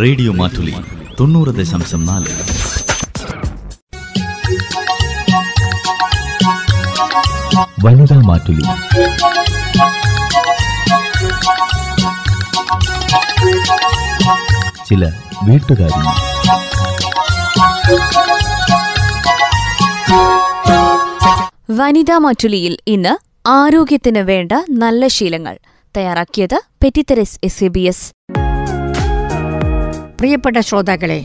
Radio Mattoli തൊണ്ണൂറ് ദശാംശം നാല്. വനിതാ മാറ്റുലി. ചില വീട്ടുകാര്യങ്ങൾ വനിതാ മാറ്റുലിയിൽ ഇന്ന് ആരോഗ്യത്തിന് വേണ്ട നല്ല ശീലങ്ങൾ. തയ്യാറാക്കിയത് പെറ്റിത്തെരസ് എസ് എ ബി എസ് പ്രിയപ്പെട്ട ശ്രോതാക്കളെ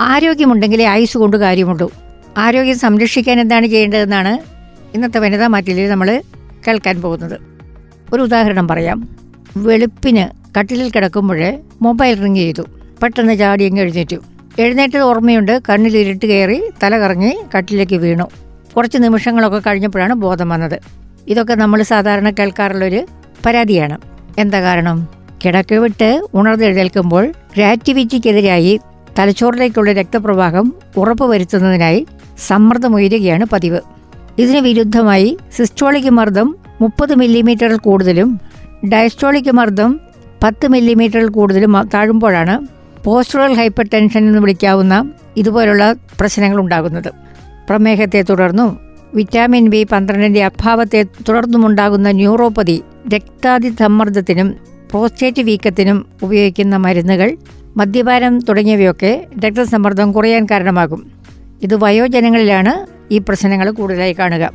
ആരോഗ്യമുണ്ടെങ്കിലേ ആയുസ് കൊണ്ട് കാര്യമുള്ളൂ. ആരോഗ്യം സംരക്ഷിക്കാൻ എന്താണ് ചെയ്യേണ്ടതെന്നാണ് ഇന്നത്തെ വനിതാ മാറ്റിലിൽ നമ്മൾ കേൾക്കാൻ പോകുന്നത്. ഒരു ഉദാഹരണം പറയാം. വെളുപ്പിന് കട്ടിലിൽ കിടക്കുമ്പോൾ മൊബൈൽ റിങ് ചെയ്തു. പെട്ടെന്ന് ചാടി അങ്ങ് എഴുന്നേറ്റു. എഴുന്നേറ്റത് ഓർമ്മയുണ്ട്. കണ്ണിൽ ഇരുട്ട് കയറി തല കറങ്ങി കട്ടിലേക്ക് വീണു. കുറച്ച് നിമിഷങ്ങളൊക്കെ കഴിഞ്ഞപ്പോഴാണ് ബോധം വന്നത്. ഇതൊക്കെ നമ്മൾ സാധാരണ കേൾക്കാറുള്ളൊരു പരാതിയാണ്. എന്താ കാരണം? കിടക്ക വിട്ട് ഉണർന്നെഴുന്നേൽക്കുമ്പോൾ ക്രിയാറ്റിവിറ്റിക്കെതിരായി തലച്ചോറിലേക്കുള്ള രക്തപ്രവാഹം ഉറപ്പുവരുത്തുന്നതിനായി സമ്മർദ്ദമുയരുകയാണ് പതിവ്. ഇതിന് വിരുദ്ധമായി സിസ്റ്റോളിക് മർദ്ദം മുപ്പത് മില്ലിമീറ്ററിൽ കൂടുതലും ഡയസ്റ്റോളിക് മർദ്ദം പത്ത് മില്ലിമീറ്ററിൽ കൂടുതലും താഴുമ്പോഴാണ് പോസ്റ്ററൽ ഹൈപ്പർ ടെൻഷൻ എന്ന് വിളിക്കാവുന്ന ഇതുപോലുള്ള പ്രശ്നങ്ങൾ ഉണ്ടാകുന്നത് പ്രമേഹത്തെ തുടർന്നും വിറ്റാമിൻ ബി പന്ത്രണ്ടിന്റെ അഭാവത്തെ തുടർന്നുമുണ്ടാകുന്ന ന്യൂറോപ്പതി രക്താതി സമ്മർദ്ദത്തിനും പ്രോസ്റ്റേറ്റ് വീക്കത്തിനും ഉപയോഗിക്കുന്ന മരുന്നുകൾ മദ്യപാനം തുടങ്ങിയവയൊക്കെ രക്തസമ്മർദ്ദം കുറയാൻ കാരണമാകും. ഇത് വയോജനങ്ങളിലാണ് ഈ പ്രശ്നങ്ങൾ കൂടുതലായി കാണുക.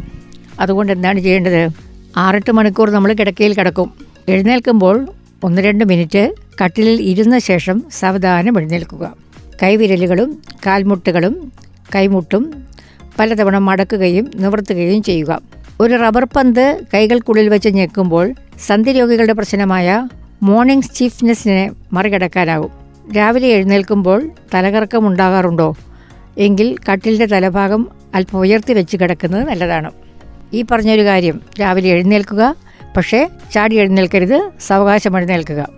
അതുകൊണ്ട് എന്താണ് ചെയ്യേണ്ടത്? ആറെട്ട് മണിക്കൂർ നമ്മൾ കിടക്കയിൽ കിടക്കും. എഴുന്നേൽക്കുമ്പോൾ ഒന്ന് രണ്ട് മിനിറ്റ് കട്ടിലിൽ ഇരുന്ന ശേഷം സാവധാനം എഴുന്നേൽക്കുക. കൈവിരലുകളും കാൽമുട്ടുകളും കൈമുട്ടും പലതവണ മടക്കുകയും നിവർത്തുകയും ചെയ്യുക. ഒരു റബ്ബർ പന്ത് കൈകൾക്കുള്ളിൽ വെച്ച് ഞെക്കുമ്പോൾ സന്ധിരോഗികളുടെ പ്രശ്നമായ മോർണിംഗ് സ്റ്റിഫ്നെസ്സിനെ മറികടക്കാനാകും. രാവിലെ എഴുന്നേൽക്കുമ്പോൾ തലകറക്കം ഉണ്ടാകാറുണ്ടോ എങ്കിൽ കട്ടിലിന്റെ തലഭാഗം അല്പം ഉയർത്തി വെച്ച് കിടക്കുന്നത് നല്ലതാണ്. ഈ പറഞ്ഞൊരു കാര്യം രാവിലെ എഴുന്നേൽക്കുക പക്ഷേ ചാടി എഴുന്നേൽക്കരുത് സാവകാശം എഴുന്നേൽക്കുക.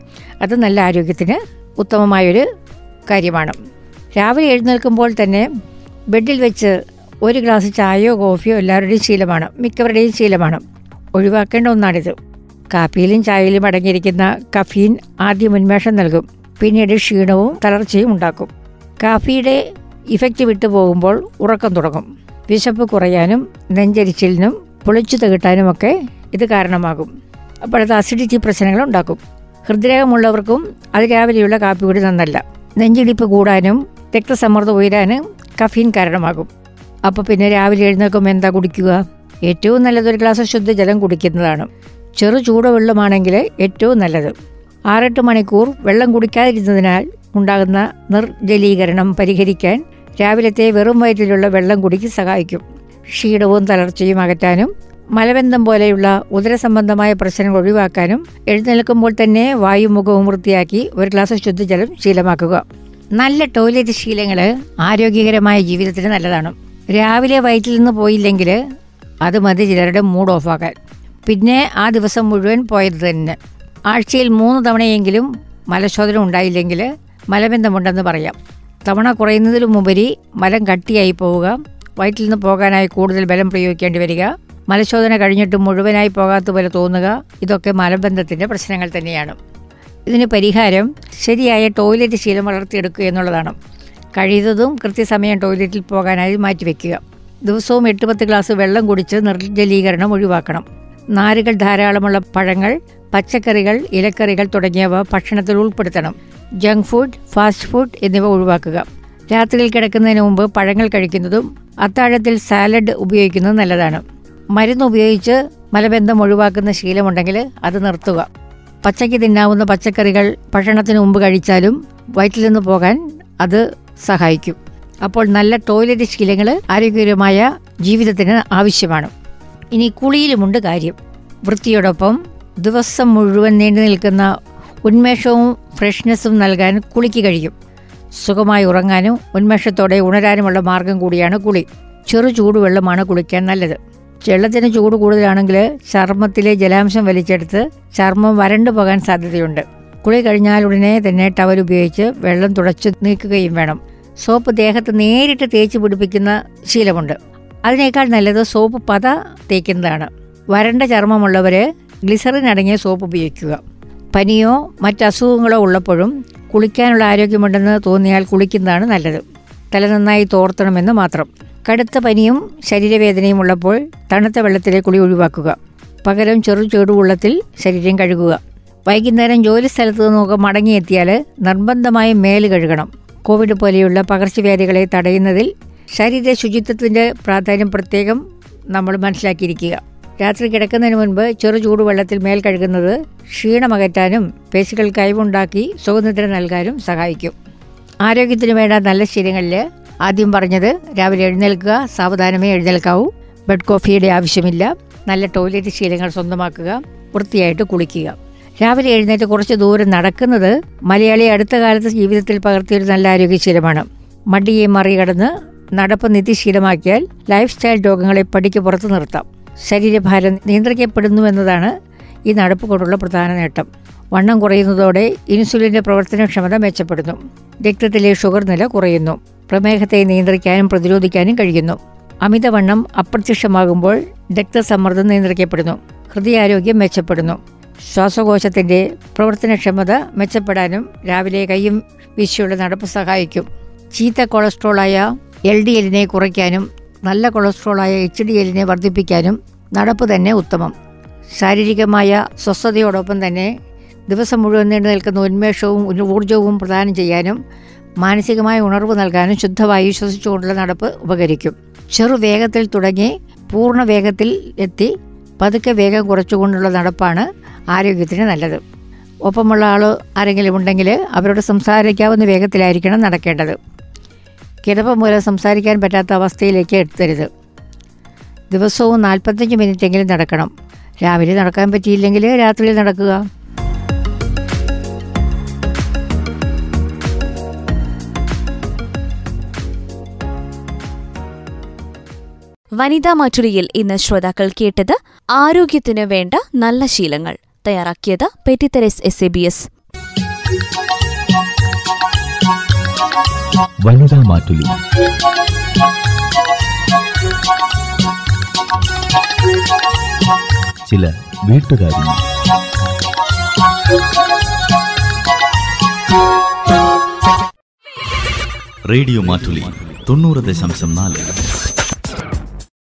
അത് നല്ല ആരോഗ്യത്തിന് ഉത്തമമായൊരു കാര്യമാണ്. രാവിലെ എഴുന്നേൽക്കുമ്പോൾ തന്നെ ബെഡിൽ വെച്ച് ഒരു ഗ്ലാസ് ചായയോ കോഫിയോ എല്ലാവരുടെയും ശീലമാണ് മിക്കവരുടെയും ശീലമാണ്. ഒഴിവാക്കേണ്ട ഒന്നാണിത്. കാപ്പിയിലും ചായയിലും അടങ്ങിയിരിക്കുന്ന കഫീൻ ആദ്യം ഉന്മേഷം നൽകും. പിന്നീട് ക്ഷീണവും തളർച്ചയും ഉണ്ടാക്കും. കാഫിയുടെ ഇഫക്റ്റ് വിട്ടു പോകുമ്പോൾ ഉറക്കം തുടങ്ങും. വിശപ്പ് കുറയാനും നെഞ്ചരിച്ചിലിനും പൊളിച്ചു തകിട്ടാനുമൊക്കെ ഇത് കാരണമാകും. അപ്പോഴത് അസിഡിറ്റി പ്രശ്നങ്ങൾ ഉണ്ടാക്കും. ഹൃദ്രോഗമുള്ളവർക്കും അതിരാവിലെയുള്ള കാപ്പി കൂടി നന്നല്ല. നെഞ്ചിടിപ്പ് കൂടാനും രക്തസമ്മർദ്ദം ഉയരാനും കഫീൻ കാരണമാകും. അപ്പോൾ പിന്നെ രാവിലെ എഴുന്നേൽക്കുമ്പോൾ എന്താ കുടിക്കുക? ഏറ്റവും നല്ലത് ഒരു ഗ്ലാസ് ശുദ്ധജലം കുടിക്കുന്നതാണ്. ചെറു ചൂടുവെള്ളമാണെങ്കിൽ ഏറ്റവും നല്ലത്. ആറെട്ട് മണിക്കൂർ വെള്ളം കുടിക്കാതിരുന്നതിനാൽ ഉണ്ടാകുന്ന നിർജലീകരണം പരിഹരിക്കാൻ രാവിലത്തെ വെറും വയറ്റിലുള്ള വെള്ളം കുടിക്ക് സഹായിക്കും. ക്ഷീണവും തളർച്ചയും അകറ്റാനും മലബന്ധം പോലെയുള്ള ഉദരസംബന്ധമായ പ്രശ്നങ്ങൾ ഒഴിവാക്കാനും എഴുന്നേൽക്കുമ്പോൾ തന്നെ വായുമുഖവും വൃത്തിയാക്കി ഒരു ഗ്ലാസ് ശുദ്ധജലം ശീലമാക്കുക. നല്ല ടോയ്ലറ്റ് ശീലങ്ങൾ ആരോഗ്യകരമായ ജീവിതത്തിന് നല്ലതാണ്. രാവിലെ വയറ്റിൽ നിന്ന് പോയില്ലെങ്കിൽ അത് മതി ചിലരുടെ മൂഡ് ഓഫാക്കാൻ. പിന്നെ ആ ദിവസം മുഴുവൻ പോയത് തന്നെ. ആഴ്ചയിൽ മൂന്ന് തവണയെങ്കിലും മലശോധന ഉണ്ടായില്ലെങ്കിൽ മലബന്ധമുണ്ടെന്ന് പറയാം. തവണ കുറയുന്നതിലും കുറയുന്നതിലുമുപരി മലം കട്ടിയായി പോവുക വയറ്റിൽ നിന്ന് പോകാനായി കൂടുതൽ ബലം പ്രയോഗിക്കേണ്ടി വരിക മലശോധന കഴിഞ്ഞിട്ട് മുഴുവനായി പോകാത്ത പോലെ തോന്നുക ഇതൊക്കെ മലബന്ധത്തിന്റെ പ്രശ്നങ്ങൾ തന്നെയാണ്. ഇതിന് പരിഹാരം ശരിയായ ടോയ്ലറ്റ് ശീലം വളർത്തിയെടുക്കുക എന്നുള്ളതാണ്. കഴിയുന്നതും കൃത്യസമയം ടോയ്ലറ്റിൽ പോകാനായി മാറ്റിവെക്കുക. ദിവസവും എട്ട് പത്ത് ഗ്ലാസ് വെള്ളം കുടിച്ച് നിർജലീകരണം ഒഴിവാക്കണം. നാരുകൾ ധാരാളമുള്ള പഴങ്ങൾ പച്ചക്കറികൾ ഇലക്കറികൾ തുടങ്ങിയവ ഭക്ഷണത്തിൽ ഉൾപ്പെടുത്തണം. ജങ്ക് ഫുഡ് ഫാസ്റ്റ് ഫുഡ് എന്നിവ ഒഴിവാക്കുക. രാത്രിയിൽ കിടക്കുന്നതിന് മുമ്പ് പഴങ്ങൾ കഴിക്കുന്നതും അത്താഴത്തിൽ സാലഡ് ഉപയോഗിക്കുന്നത് നല്ലതാണ്. മരുന്ന് ഉപയോഗിച്ച് മലബന്ധം ഒഴിവാക്കുന്ന ശീലമുണ്ടെങ്കിൽ അത് നിർത്തുക. പച്ചയ്ക്ക് തിന്നാവുന്ന പച്ചക്കറികൾ ഭക്ഷണത്തിന് മുമ്പ് കഴിച്ചാലും വയറ്റിൽ നിന്ന് പോകാൻ അത് സഹായിക്കും. അപ്പോൾ നല്ല ടോയ്ലറ്റ് ശീലങ്ങൾ ആരോഗ്യകരമായ ജീവിതത്തിന് ആവശ്യമാണ്. ഇനി കുളിയിലുമുണ്ട് കാര്യം. വൃത്തിയോടൊപ്പം ദിവസം മുഴുവൻ നീണ്ടു നിൽക്കുന്ന ഉന്മേഷവും ഫ്രഷ്നെസ്സും നൽകാൻ കുളിക്ക് കഴിയും. സുഖമായി ഉറങ്ങാനും ഉന്മേഷത്തോടെ ഉണരാനുമുള്ള മാർഗം കൂടിയാണ് കുളി. ചെറു ചൂടുവെള്ളമാണ് കുളിക്കാൻ നല്ലത്. വെള്ളത്തിന് ചൂട് കൂടുതലാണെങ്കിൽ ചർമ്മത്തിലെ ജലാംശം വലിച്ചെടുത്ത് ചർമ്മം വരണ്ടു പോകാൻ സാധ്യതയുണ്ട്. കുളി കഴിഞ്ഞാൽ ഉടനെ തന്നെ ടവൽ ഉപയോഗിച്ച് വെള്ളം തുടച്ച് നീക്കുകയും വേണം. സോപ്പ് ദേഹത്ത് നേരിട്ട് തേച്ച് പിടിപ്പിക്കുന്ന ശീലമുണ്ട്. അതിനേക്കാൾ നല്ലത് സോപ്പ് പത തേക്കുന്നതാണ്. വരണ്ട ചർമ്മമുള്ളവർ ഗ്ലിസറിൻ അടങ്ങിയ സോപ്പ് ഉപയോഗിക്കുക. പനിയോ മറ്റസുഖങ്ങളോ ഉള്ളപ്പോഴും കുളിക്കാനുള്ള ആരോഗ്യമുണ്ടെന്ന് തോന്നിയാൽ കുളിക്കുന്നതാണ് നല്ലത്. തല നന്നായി തോർത്തണമെന്ന് മാത്രം. കടുത്ത പനിയും ശരീരവേദനയും ഉള്ളപ്പോൾ തണുത്ത വെള്ളത്തിലെ കുളി ഒഴിവാക്കുക. പകരം ചെറു ചൂടുവെള്ളത്തിൽ ശരീരം കഴുകുക. വൈകുന്നേരം ജോലി സ്ഥലത്ത് നിന്നൊക്കെ മടങ്ങിയെത്തിയാൽ നിർബന്ധമായും മേൽ കഴുകണം. കോവിഡ് പോലെയുള്ള പകർച്ചവ്യാധികളെ തടയുന്നതിൽ ശരീര ശുചിത്വത്തിന്റെ പ്രാധാന്യം പ്രത്യേകം നമ്മൾ മനസ്സിലാക്കിയിരിക്കുക. രാത്രി കിടക്കുന്നതിന് മുൻപ് ചെറു ചൂടുവെള്ളത്തിൽ മേൽ കഴുകുന്നത് ക്ഷീണമകറ്റാനും പേശികൾ കൈവുണ്ടാക്കി സുഖനിദ്ര നൽകാനും സഹായിക്കും. ആരോഗ്യത്തിന് വേണ്ട നല്ല ശീലങ്ങളിൽ ആദ്യം പറഞ്ഞത് രാവിലെ എഴുന്നേൽക്കുക സാവധാനമേ എഴുന്നേൽക്കാവൂ. ബെഡ് കോഫിയുടെ ആവശ്യമില്ല. നല്ല ടോയ്ലറ്റ് ശീലങ്ങൾ സ്വന്തമാക്കുക വൃത്തിയായിട്ട് കുളിക്കുക. രാവിലെ എഴുന്നേറ്റ് കുറച്ച് ദൂരം നടക്കുന്നത് മലയാളി അടുത്ത കാലത്ത് ജീവിതത്തിൽ പകർത്തിയൊരു നല്ല ആരോഗ്യശീലമാണ് മടിയെ മറികടന്ന് നടപ്പ് നിത്യശീലമാക്കിയാൽ ലൈഫ് സ്റ്റൈൽ രോഗങ്ങളെ പടിക്ക് പുറത്തു നിർത്താം. ശരീരഭാരം നിയന്ത്രിക്കപ്പെടുന്നു എന്നതാണ് ഈ നടപ്പ് കൊണ്ടുള്ള പ്രധാന നേട്ടം. വണ്ണം കുറയുന്നതോടെ ഇൻസുലിന്റെ പ്രവർത്തനക്ഷമത മെച്ചപ്പെടുന്നു. രക്തത്തിലെ ഷുഗർ നില കുറയുന്നു. പ്രമേഹത്തെ നിയന്ത്രിക്കാനും പ്രതിരോധിക്കാനും കഴിയുന്നു. അമിതവണ്ണം അപ്രത്യക്ഷമാകുമ്പോൾ രക്തസമ്മർദ്ദം നിയന്ത്രിക്കപ്പെടുന്നു. ഹൃദയാരോഗ്യം മെച്ചപ്പെടുന്നു. ശ്വാസകോശത്തിന്റെ പ്രവർത്തനക്ഷമത മെച്ചപ്പെടാനും രാവിലെ കൈയും വീശിയുള്ള നടപ്പ് സഹായിക്കും. ചീത്ത കൊളസ്ട്രോളായ എൽ ഡി എല്ലിനെ കുറയ്ക്കാനും നല്ല കൊളസ്ട്രോളായ എച്ച് ഡി എല്ലിനെ വർദ്ധിപ്പിക്കാനും നടപ്പ് തന്നെ ഉത്തമം. ശാരീരികമായ സ്വസ്ഥതയോടൊപ്പം തന്നെ ദിവസം മുഴുവൻ നീണ്ടു നിൽക്കുന്ന ഉന്മേഷവും ഊർജവും പ്രദാനം ചെയ്യാനും മാനസികമായ ഉണർവ് നൽകാനും ശുദ്ധവായു ശ്വസിച്ചുകൊണ്ടുള്ള നടപ്പ് ഉപകരിക്കും. ചെറു ചെറുവേഗത്തിൽ തുടങ്ങി പൂർണ വേഗത്തിൽ എത്തി പതുക്കെ വേഗം കുറച്ചുകൊണ്ടുള്ള നടപ്പാണ് ആരോഗ്യത്തിന് നല്ലത്. ഒപ്പമുള്ള ആൾ ആരെങ്കിലും ഉണ്ടെങ്കിൽ അവരോട് സംസാരിക്കാവുന്ന വേഗത്തിലായിരിക്കണം നടക്കേണ്ടത്. കിതപ്പ് മൂലം സംസാരിക്കാൻ പറ്റാത്ത അവസ്ഥയിലേക്ക് എത്തരുത്. ദിവസവും നാൽപ്പത്തഞ്ച് മിനിറ്റെങ്കിലും നടക്കണം. രാവിലെ നടക്കാൻ പറ്റിയില്ലെങ്കിൽ രാത്രിയിൽ നടക്കുക. വനിതാ മാറ്റുലിയിൽ ഇന്ന് ശ്രോതാക്കൾ കേട്ടത് ആരോഗ്യത്തിനു വേണ്ട നല്ല ശീലങ്ങൾ. തയ്യാറാക്കിയത് പെറ്റിത്തെരസ് എസ് എ ബി എസ് വനിതാ മാറ്റുലി. ചില വീട്ടുകാരി റേഡിയോ മാറ്റുലി തൊണ്ണൂറ് ദശാംശം നാല്.